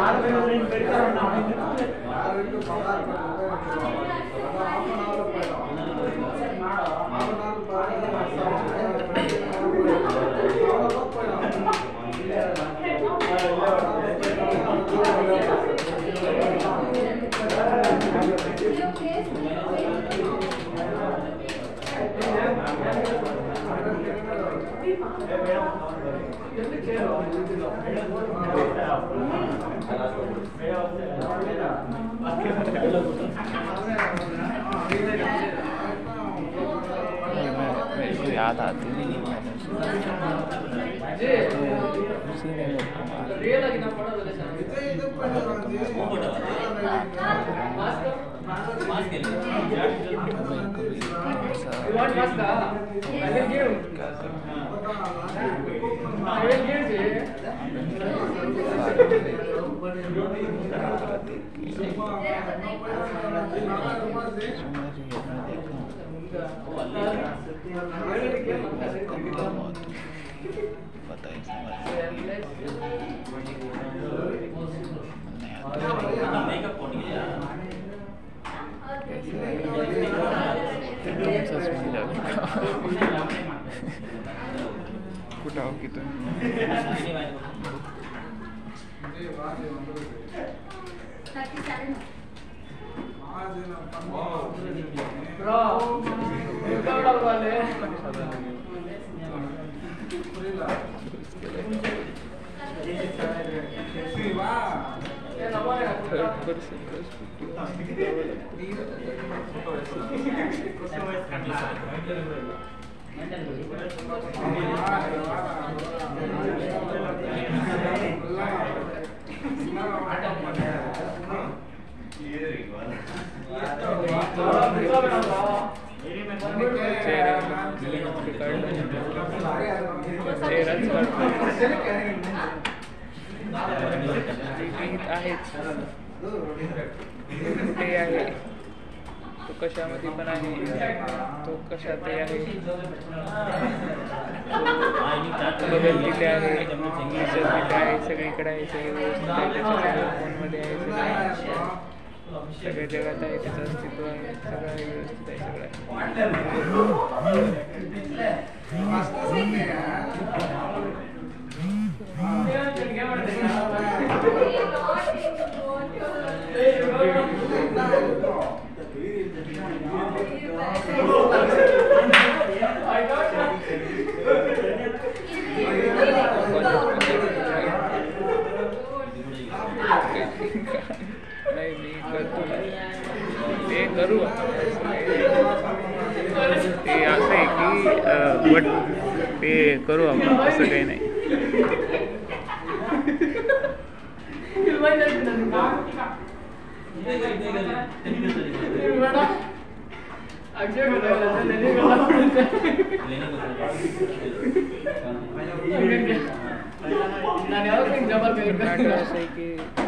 ఆరు వేల రెండు పెడతారన్న ఆయన याद आती नहीं उसी ने मेरे को मारा मेरे को भी ऐसा क्या करूँ बताइए आहो की तुम्ही थर्ड Gracias. आहेच ते आहे. तो कशामध्ये पण आहे. तो कशातही आहे. बदललेले आहे. विसरलेले आहे. सगळीकडे आहे. सगळे व्यवस्थित आहे. त्याच्या फोनमध्ये आहे. सगळ्या जगात आहे. त्याचं अस्तित्व आहे. सगळं आहे. व्यवस्थित आहे. सगळं नाही ते करू असं काही नाही. ते असं आहे की बट ते करू आपण तसं काही नाही मॅटर असं आहे की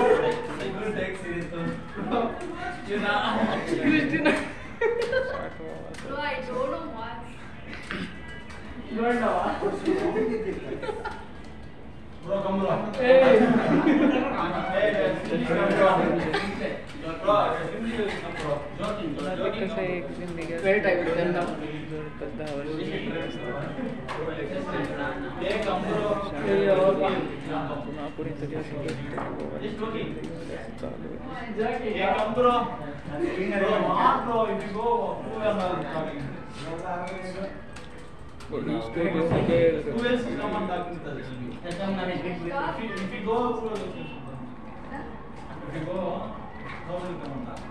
Police station care. Who else is someone talking to us? You, if you go, If you go, how will you come on that?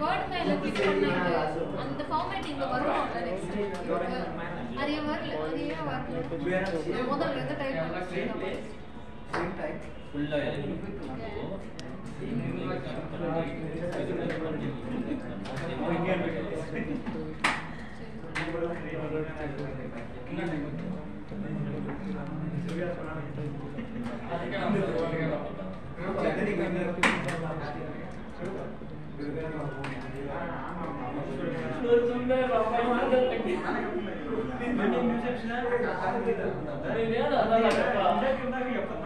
Word மேல கிளிக் பண்ணா அந்த ஃபார்மேட்டிங் வரும் அது ஏன் வரல? அது ஏன் வரல? முதல்ல இருந்து டைப் பண்ணி ಅದೇ ಅದೇ ಅದೇ ಅದೇ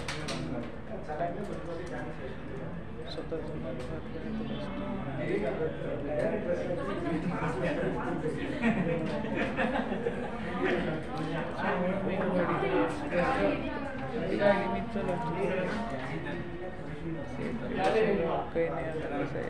मित्र काही नाही आता कसं आहे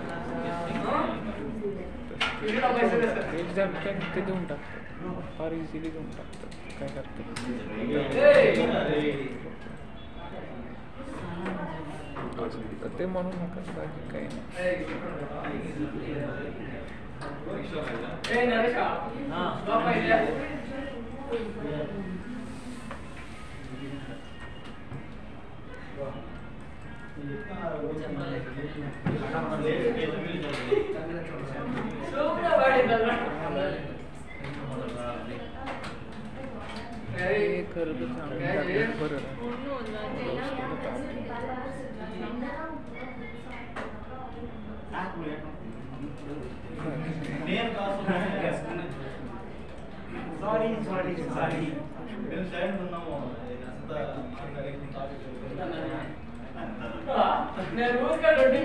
एक्झाम ते देऊन टाकतात फार इझिली देऊन टाकतात काय करतात ते म्हणू नका बाकी काही नाही हे खरं ಸಾರಿ ಸಾರಿ ಸಾರಿ నేను ఊరికే రెండు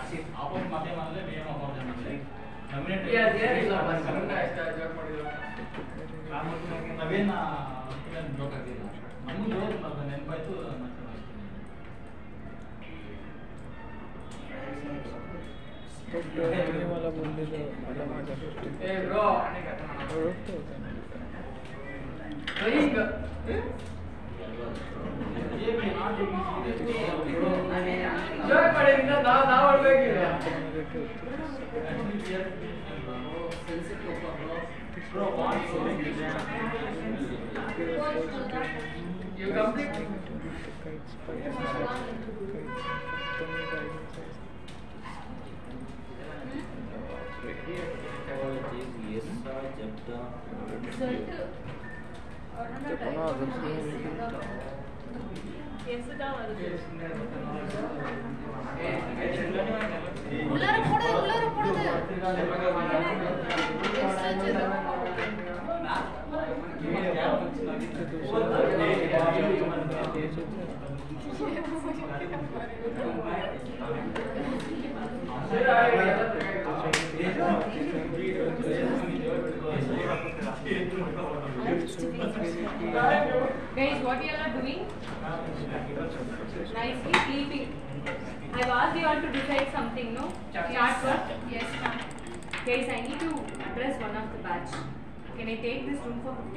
ಅಸಿತ್ ಅಪ್ಪ ಮತ್ತೆ ಮಾಡಲೇ ಮೇಮ್ ಅಪ್ಪ ಮಾಡಲೇ ನಮಿನೇಟ್ ಯಾ ಯಾ ಇಲ್ಲ ಬಂದ ಕರೆಕ್ಟ್ ಆಯ್ತಾ ಜಾಬ್ ಮಾಡಿದ್ರು ನಾವೇನು ಬೇಕಾಗಿಲ್ಲ ನಮಗೂ ನೆನಪಾಯ್ತು ಕಡೆಯಿಂದ ನಾವು ನಾವು ಆಡ್ಬೇಕಿಲ್ಲ ಬ್ರೋ You complete? உள்ளார போடுது உள்ளார போடுது Guys, what you all are doing? Nicely sleeping. I've asked you all to decide something, no? Chart work? Yes, ma'am. Guys, I need to address one of the batch. Can I take this room for 15